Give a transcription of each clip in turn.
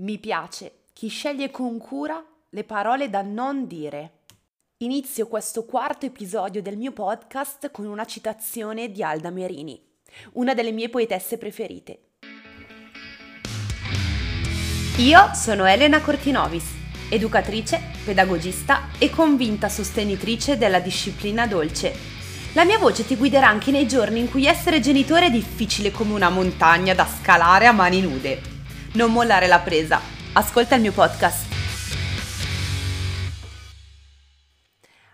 Mi piace chi sceglie con cura le parole da non dire. Inizio questo quarto episodio del mio podcast con una citazione di Alda Merini, una delle mie poetesse preferite. Io sono Elena Cortinovis, educatrice, pedagogista e convinta sostenitrice della disciplina dolce. La mia voce ti guiderà anche nei giorni in cui essere genitore è difficile come una montagna da scalare a mani nude. Non mollare la presa. Ascolta il mio podcast.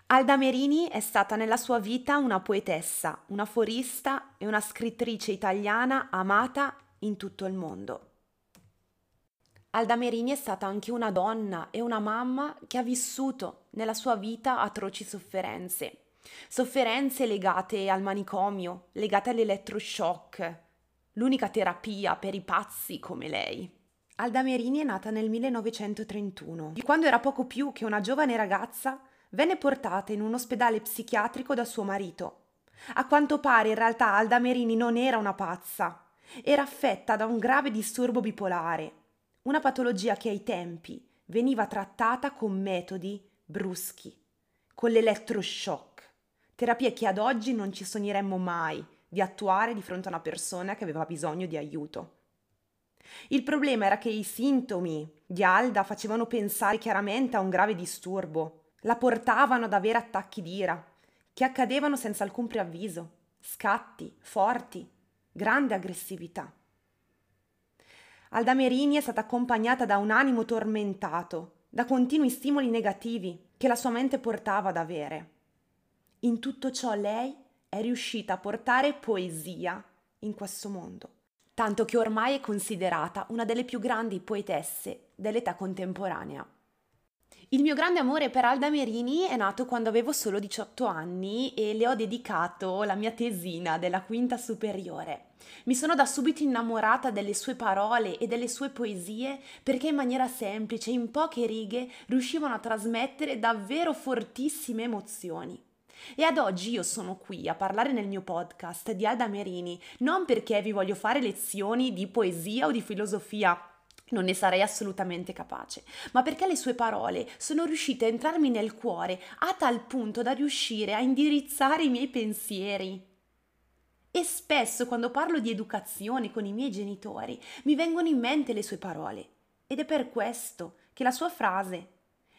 Alda Merini è stata nella sua vita una poetessa, una forista e una scrittrice italiana amata in tutto il mondo. Alda Merini è stata anche una donna e una mamma che ha vissuto nella sua vita atroci sofferenze. Sofferenze legate al manicomio, legate all'elettroshock, l'unica terapia per i pazzi come lei. Alda Merini è nata nel 1931 e quando era poco più che una giovane ragazza venne portata in un ospedale psichiatrico da suo marito. A quanto pare in realtà Alda Merini non era una pazza, era affetta da un grave disturbo bipolare, una patologia che ai tempi veniva trattata con metodi bruschi, con l'elettroshock, terapie che ad oggi non ci sogneremmo mai di attuare di fronte a una persona che aveva bisogno di aiuto. Il problema era che i sintomi di Alda facevano pensare chiaramente a un grave disturbo, la portavano ad avere attacchi d'ira, che accadevano senza alcun preavviso, scatti forti, grande aggressività. Alda Merini è stata accompagnata da un animo tormentato, da continui stimoli negativi che la sua mente portava ad avere. In tutto ciò lei è riuscita a portare poesia in questo mondo tanto che ormai è considerata una delle più grandi poetesse dell'età contemporanea. Il mio grande amore per Alda Merini è nato quando avevo solo 18 anni e le ho dedicato la mia tesina della quinta superiore. Mi sono da subito innamorata delle sue parole e delle sue poesie perché in maniera semplice, in poche righe, riuscivano a trasmettere davvero fortissime emozioni. E ad oggi io sono qui a parlare nel mio podcast di Alda Merini, non perché vi voglio fare lezioni di poesia o di filosofia, non ne sarei assolutamente capace, ma perché le sue parole sono riuscite a entrarmi nel cuore a tal punto da riuscire a indirizzare i miei pensieri. E spesso quando parlo di educazione con i miei genitori mi vengono in mente le sue parole. Ed è per questo che la sua frase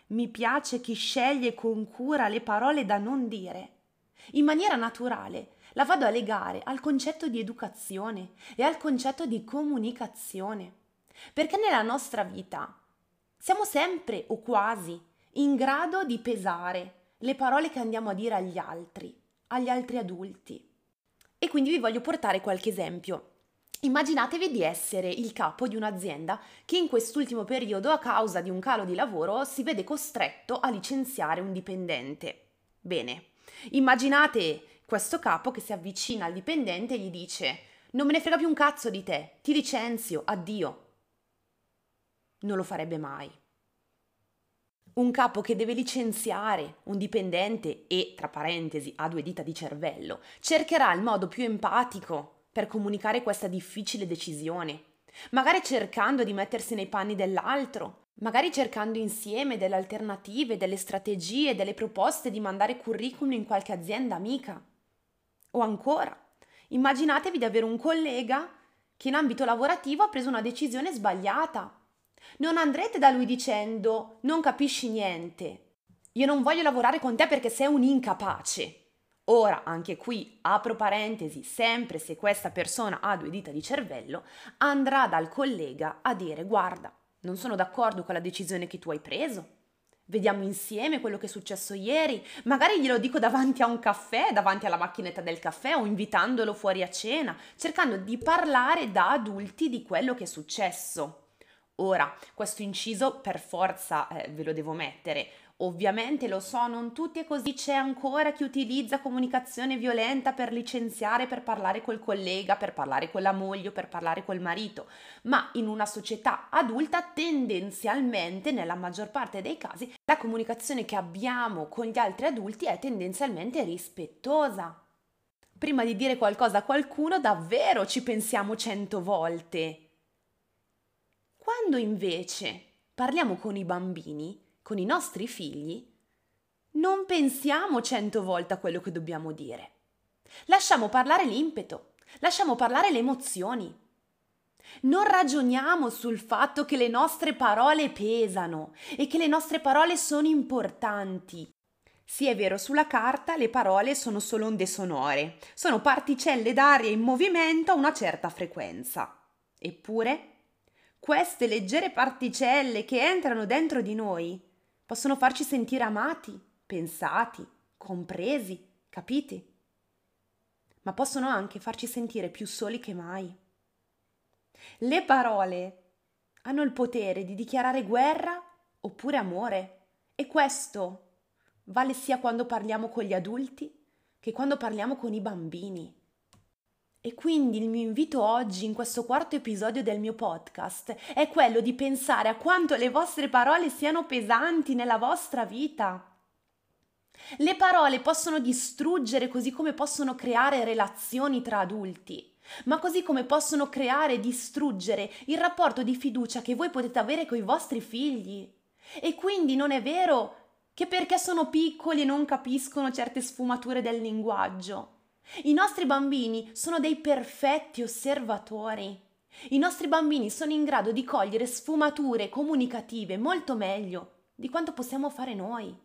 mi piace chi sceglie con cura le parole da non dire. In maniera naturale la vado a legare al concetto di educazione e al concetto di comunicazione. Perché nella nostra vita siamo sempre o quasi in grado di pesare le parole che andiamo a dire agli altri, agli altri adulti. E quindi vi voglio portare qualche esempio. Immaginatevi di essere il capo di un'azienda che in quest'ultimo periodo, a causa di un calo di lavoro, si vede costretto a licenziare un dipendente. Bene, immaginate questo capo che si avvicina al dipendente e gli dice non me ne frega più un cazzo di te, ti licenzio, addio. Non lo farebbe mai. Un capo che deve licenziare un dipendente e, tra parentesi, ha due dita di cervello, cercherà il modo più empatico per comunicare questa difficile decisione, magari cercando di mettersi nei panni dell'altro, magari cercando insieme delle alternative, delle strategie, delle proposte di mandare curriculum in qualche azienda amica. O ancora, immaginatevi di avere un collega che in ambito lavorativo ha preso una decisione sbagliata. Non andrete da lui dicendo non capisci niente. Io non voglio lavorare con te perché sei un incapace. Ora, anche qui, apro parentesi, sempre se questa persona ha due dita di cervello, andrà dal collega a dire guarda, non sono d'accordo con la decisione che tu hai preso. Vediamo insieme quello che è successo ieri. Magari glielo dico davanti a un caffè, davanti alla macchinetta del caffè o invitandolo fuori a cena, cercando di parlare da adulti di quello che è successo. Ora, questo inciso per forza eh, ve lo devo mettere. Ovviamente lo so, non tutti è così, c'è ancora chi utilizza comunicazione violenta per licenziare, per parlare col collega, per parlare con la moglie, per parlare col marito, ma in una società adulta tendenzialmente, nella maggior parte dei casi, la comunicazione che abbiamo con gli altri adulti è tendenzialmente rispettosa. Prima di dire qualcosa a qualcuno davvero ci pensiamo cento volte. Quando invece parliamo con i bambini, con i nostri figli, non pensiamo cento volte a quello che dobbiamo dire. Lasciamo parlare l'impeto, lasciamo parlare le emozioni. Non ragioniamo sul fatto che le nostre parole pesano e che le nostre parole sono importanti. Sì, è vero, sulla carta le parole sono solo onde sonore, sono particelle d'aria in movimento a una certa frequenza. Eppure, queste leggere particelle che entrano dentro di noi possono farci sentire amati, pensati, compresi, capiti, ma possono anche farci sentire più soli che mai. Le parole hanno il potere di dichiarare guerra oppure amore e questo vale sia quando parliamo con gli adulti che quando parliamo con i bambini. E quindi il mio invito oggi in questo quarto episodio del mio podcast è quello di pensare a quanto le vostre parole siano pesanti nella vostra vita. Le parole possono distruggere così come possono creare relazioni tra adulti ma così come possono creare e distruggere il rapporto di fiducia che voi potete avere con i vostri figli. E quindi non è vero che perché sono piccoli e non capiscono certe sfumature del linguaggio. I nostri bambini sono dei perfetti osservatori. I nostri bambini sono in grado di cogliere sfumature comunicative molto meglio di quanto possiamo fare noi.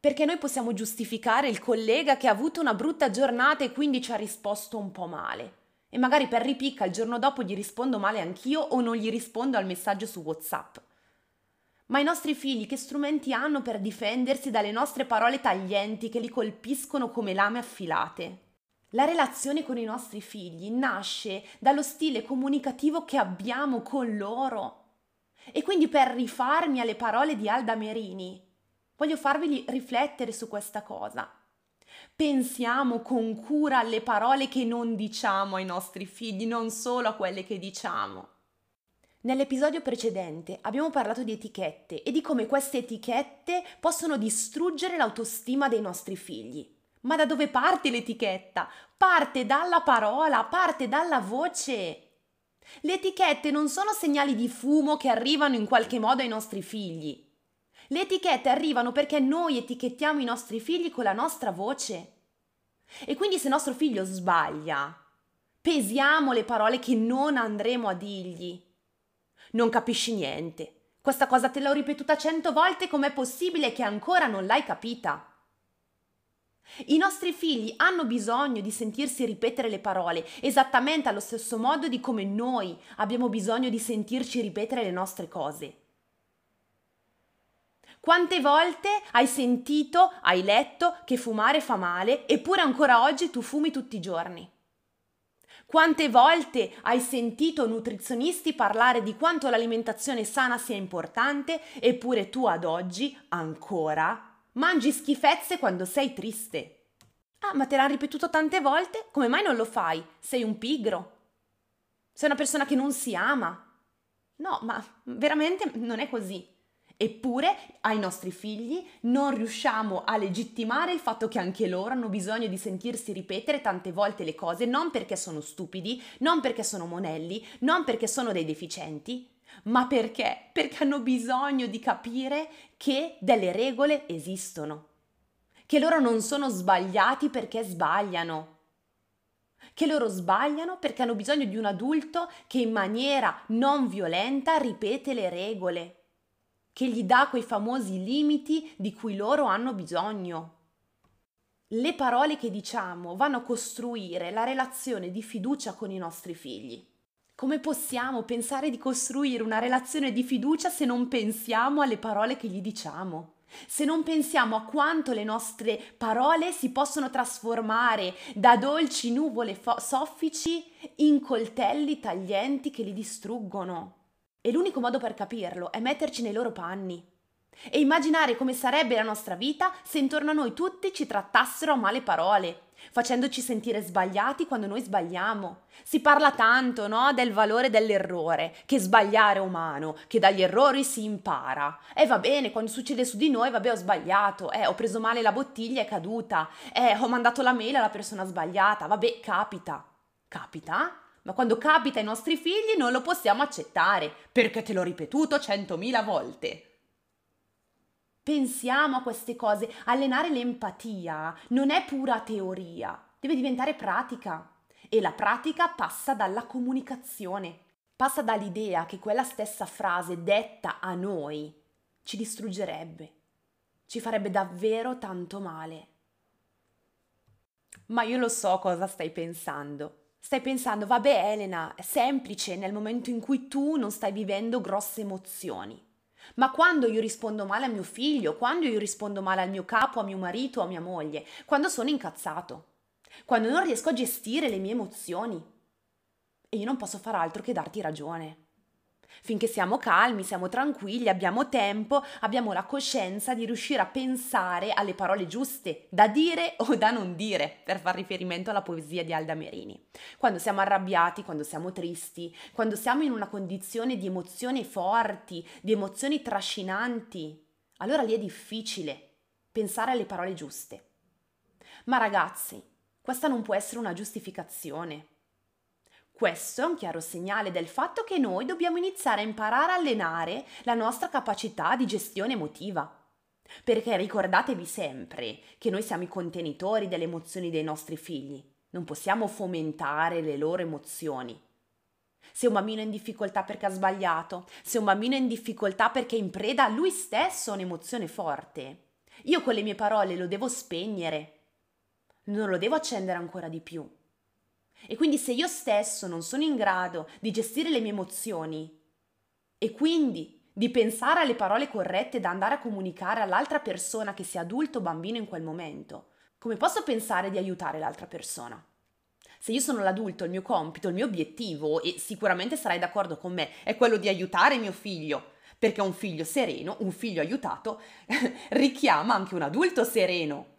Perché noi possiamo giustificare il collega che ha avuto una brutta giornata e quindi ci ha risposto un po' male e magari per ripicca il giorno dopo gli rispondo male anch'io o non gli rispondo al messaggio su WhatsApp. Ma i nostri figli che strumenti hanno per difendersi dalle nostre parole taglienti che li colpiscono come lame affilate? La relazione con i nostri figli nasce dallo stile comunicativo che abbiamo con loro. E quindi per rifarmi alle parole di Alda Merini, voglio farvi riflettere su questa cosa. Pensiamo con cura alle parole che non diciamo ai nostri figli, non solo a quelle che diciamo. Nell'episodio precedente abbiamo parlato di etichette e di come queste etichette possono distruggere l'autostima dei nostri figli. Ma da dove parte l'etichetta? Parte dalla parola, parte dalla voce. Le etichette non sono segnali di fumo che arrivano in qualche modo ai nostri figli. Le etichette arrivano perché noi etichettiamo i nostri figli con la nostra voce. E quindi se nostro figlio sbaglia, pesiamo le parole che non andremo a dirgli. Non capisci niente. Questa cosa te l'ho ripetuta cento volte, com'è possibile che ancora non l'hai capita? I nostri figli hanno bisogno di sentirsi ripetere le parole esattamente allo stesso modo di come noi abbiamo bisogno di sentirci ripetere le nostre cose. Quante volte hai sentito, hai letto che fumare fa male, eppure ancora oggi tu fumi tutti i giorni? Quante volte hai sentito nutrizionisti parlare di quanto l'alimentazione sana sia importante, eppure tu ad oggi ancora mangi schifezze quando sei triste? Ah, ma te l'hanno ripetuto tante volte? Come mai non lo fai? Sei un pigro? Sei una persona che non si ama? No, ma veramente non è così. Eppure ai nostri figli non riusciamo a legittimare il fatto che anche loro hanno bisogno di sentirsi ripetere tante volte le cose, non perché sono stupidi, non perché sono monelli, non perché sono dei deficienti, ma perché? Perché hanno bisogno di capire che delle regole esistono, che loro non sono sbagliati perché sbagliano, che loro sbagliano perché hanno bisogno di un adulto che in maniera non violenta ripete le regole che gli dà quei famosi limiti di cui loro hanno bisogno. Le parole che diciamo vanno a costruire la relazione di fiducia con i nostri figli. Come possiamo pensare di costruire una relazione di fiducia se non pensiamo alle parole che gli diciamo? Se non pensiamo a quanto le nostre parole si possono trasformare da dolci nuvole fo- soffici in coltelli taglienti che li distruggono. E l'unico modo per capirlo è metterci nei loro panni e immaginare come sarebbe la nostra vita se intorno a noi tutti ci trattassero a male parole, facendoci sentire sbagliati quando noi sbagliamo. Si parla tanto, no, del valore dell'errore, che sbagliare è umano, che dagli errori si impara. E va bene, quando succede su di noi, vabbè, ho sbagliato, eh, ho preso male la bottiglia, è caduta, eh, ho mandato la mail alla persona sbagliata, vabbè, capita. Capita? ma quando capita ai nostri figli non lo possiamo accettare, perché te l'ho ripetuto centomila volte. Pensiamo a queste cose, allenare l'empatia non è pura teoria, deve diventare pratica e la pratica passa dalla comunicazione, passa dall'idea che quella stessa frase detta a noi ci distruggerebbe, ci farebbe davvero tanto male. Ma io lo so cosa stai pensando. Stai pensando, vabbè Elena, è semplice nel momento in cui tu non stai vivendo grosse emozioni. Ma quando io rispondo male a mio figlio, quando io rispondo male al mio capo, a mio marito, a mia moglie, quando sono incazzato, quando non riesco a gestire le mie emozioni. E io non posso far altro che darti ragione. Finché siamo calmi, siamo tranquilli, abbiamo tempo, abbiamo la coscienza di riuscire a pensare alle parole giuste da dire o da non dire, per far riferimento alla poesia di Alda Merini. Quando siamo arrabbiati, quando siamo tristi, quando siamo in una condizione di emozioni forti, di emozioni trascinanti, allora lì è difficile pensare alle parole giuste. Ma ragazzi, questa non può essere una giustificazione. Questo è un chiaro segnale del fatto che noi dobbiamo iniziare a imparare a allenare la nostra capacità di gestione emotiva. Perché ricordatevi sempre che noi siamo i contenitori delle emozioni dei nostri figli, non possiamo fomentare le loro emozioni. Se un bambino è in difficoltà perché ha sbagliato, se un bambino è in difficoltà perché è in preda a lui stesso a un'emozione forte, io con le mie parole lo devo spegnere, non lo devo accendere ancora di più. E quindi se io stesso non sono in grado di gestire le mie emozioni e quindi di pensare alle parole corrette da andare a comunicare all'altra persona che sia adulto o bambino in quel momento, come posso pensare di aiutare l'altra persona? Se io sono l'adulto, il mio compito, il mio obiettivo, e sicuramente sarai d'accordo con me, è quello di aiutare mio figlio, perché un figlio sereno, un figlio aiutato, richiama anche un adulto sereno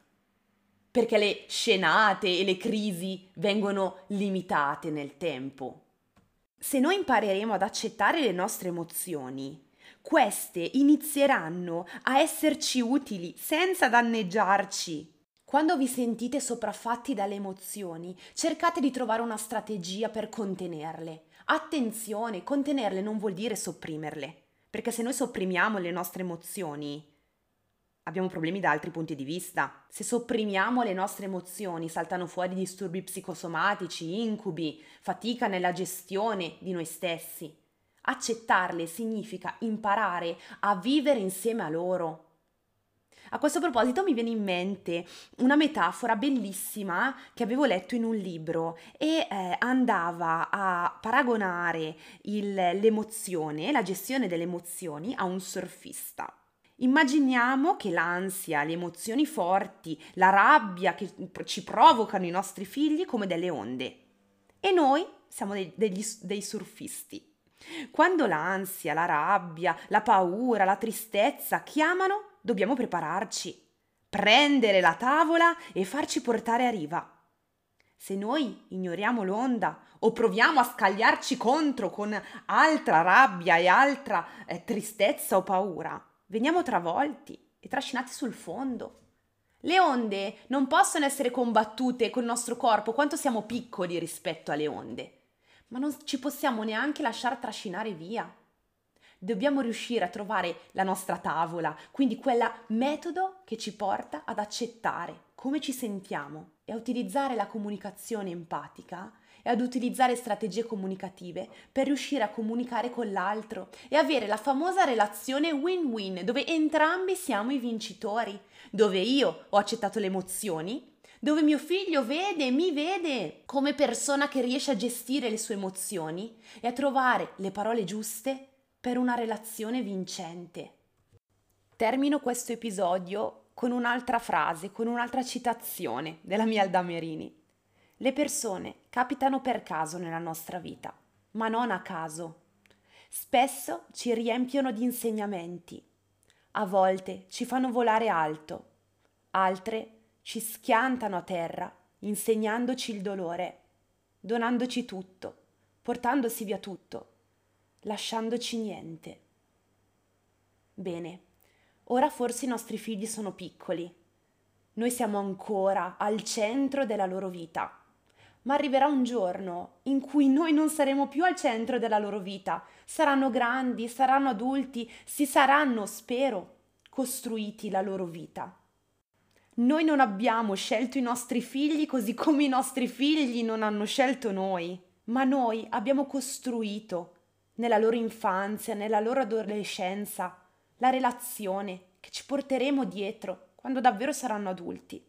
perché le scenate e le crisi vengono limitate nel tempo. Se noi impareremo ad accettare le nostre emozioni, queste inizieranno a esserci utili senza danneggiarci. Quando vi sentite sopraffatti dalle emozioni, cercate di trovare una strategia per contenerle. Attenzione, contenerle non vuol dire sopprimerle, perché se noi sopprimiamo le nostre emozioni, abbiamo problemi da altri punti di vista. Se sopprimiamo le nostre emozioni, saltano fuori disturbi psicosomatici, incubi, fatica nella gestione di noi stessi. Accettarle significa imparare a vivere insieme a loro. A questo proposito mi viene in mente una metafora bellissima che avevo letto in un libro e eh, andava a paragonare il, l'emozione, la gestione delle emozioni a un surfista. Immaginiamo che l'ansia, le emozioni forti, la rabbia che ci provocano i nostri figli come delle onde. E noi siamo dei, degli, dei surfisti. Quando l'ansia, la rabbia, la paura, la tristezza chiamano, dobbiamo prepararci, prendere la tavola e farci portare a riva. Se noi ignoriamo l'onda o proviamo a scagliarci contro con altra rabbia e altra eh, tristezza o paura, veniamo travolti e trascinati sul fondo. Le onde non possono essere combattute col nostro corpo quanto siamo piccoli rispetto alle onde, ma non ci possiamo neanche lasciare trascinare via. Dobbiamo riuscire a trovare la nostra tavola, quindi quel metodo che ci porta ad accettare come ci sentiamo e a utilizzare la comunicazione empatica e ad utilizzare strategie comunicative per riuscire a comunicare con l'altro e avere la famosa relazione win-win dove entrambi siamo i vincitori, dove io ho accettato le emozioni, dove mio figlio vede mi vede come persona che riesce a gestire le sue emozioni e a trovare le parole giuste per una relazione vincente. Termino questo episodio con un'altra frase, con un'altra citazione della mia Alda Merini. Le persone capitano per caso nella nostra vita, ma non a caso. Spesso ci riempiono di insegnamenti, a volte ci fanno volare alto, altre ci schiantano a terra, insegnandoci il dolore, donandoci tutto, portandosi via tutto, lasciandoci niente. Bene, ora forse i nostri figli sono piccoli, noi siamo ancora al centro della loro vita ma arriverà un giorno in cui noi non saremo più al centro della loro vita. Saranno grandi, saranno adulti, si saranno, spero, costruiti la loro vita. Noi non abbiamo scelto i nostri figli così come i nostri figli non hanno scelto noi, ma noi abbiamo costruito nella loro infanzia, nella loro adolescenza, la relazione che ci porteremo dietro quando davvero saranno adulti.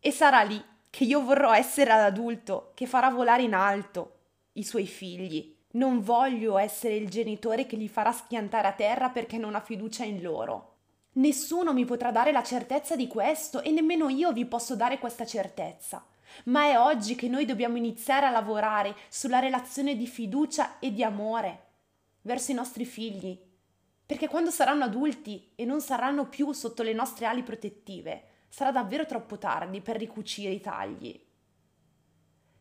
E sarà lì che io vorrò essere l'adulto che farà volare in alto i suoi figli. Non voglio essere il genitore che li farà schiantare a terra perché non ha fiducia in loro. Nessuno mi potrà dare la certezza di questo e nemmeno io vi posso dare questa certezza. Ma è oggi che noi dobbiamo iniziare a lavorare sulla relazione di fiducia e di amore verso i nostri figli. Perché quando saranno adulti e non saranno più sotto le nostre ali protettive, sarà davvero troppo tardi per ricucire i tagli.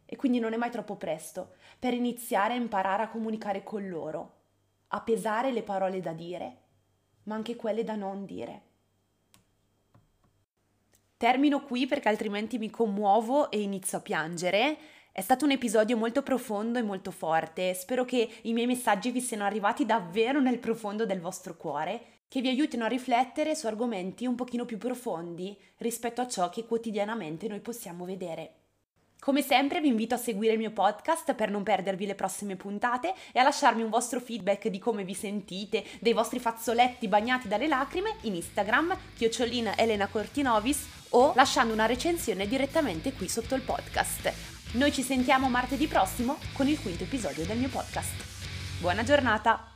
E quindi non è mai troppo presto per iniziare a imparare a comunicare con loro, a pesare le parole da dire, ma anche quelle da non dire. Termino qui perché altrimenti mi commuovo e inizio a piangere. È stato un episodio molto profondo e molto forte. Spero che i miei messaggi vi siano arrivati davvero nel profondo del vostro cuore che vi aiutino a riflettere su argomenti un pochino più profondi rispetto a ciò che quotidianamente noi possiamo vedere. Come sempre vi invito a seguire il mio podcast per non perdervi le prossime puntate e a lasciarmi un vostro feedback di come vi sentite, dei vostri fazzoletti bagnati dalle lacrime in Instagram, chiocciolina Elena Cortinovis o lasciando una recensione direttamente qui sotto il podcast. Noi ci sentiamo martedì prossimo con il quinto episodio del mio podcast. Buona giornata!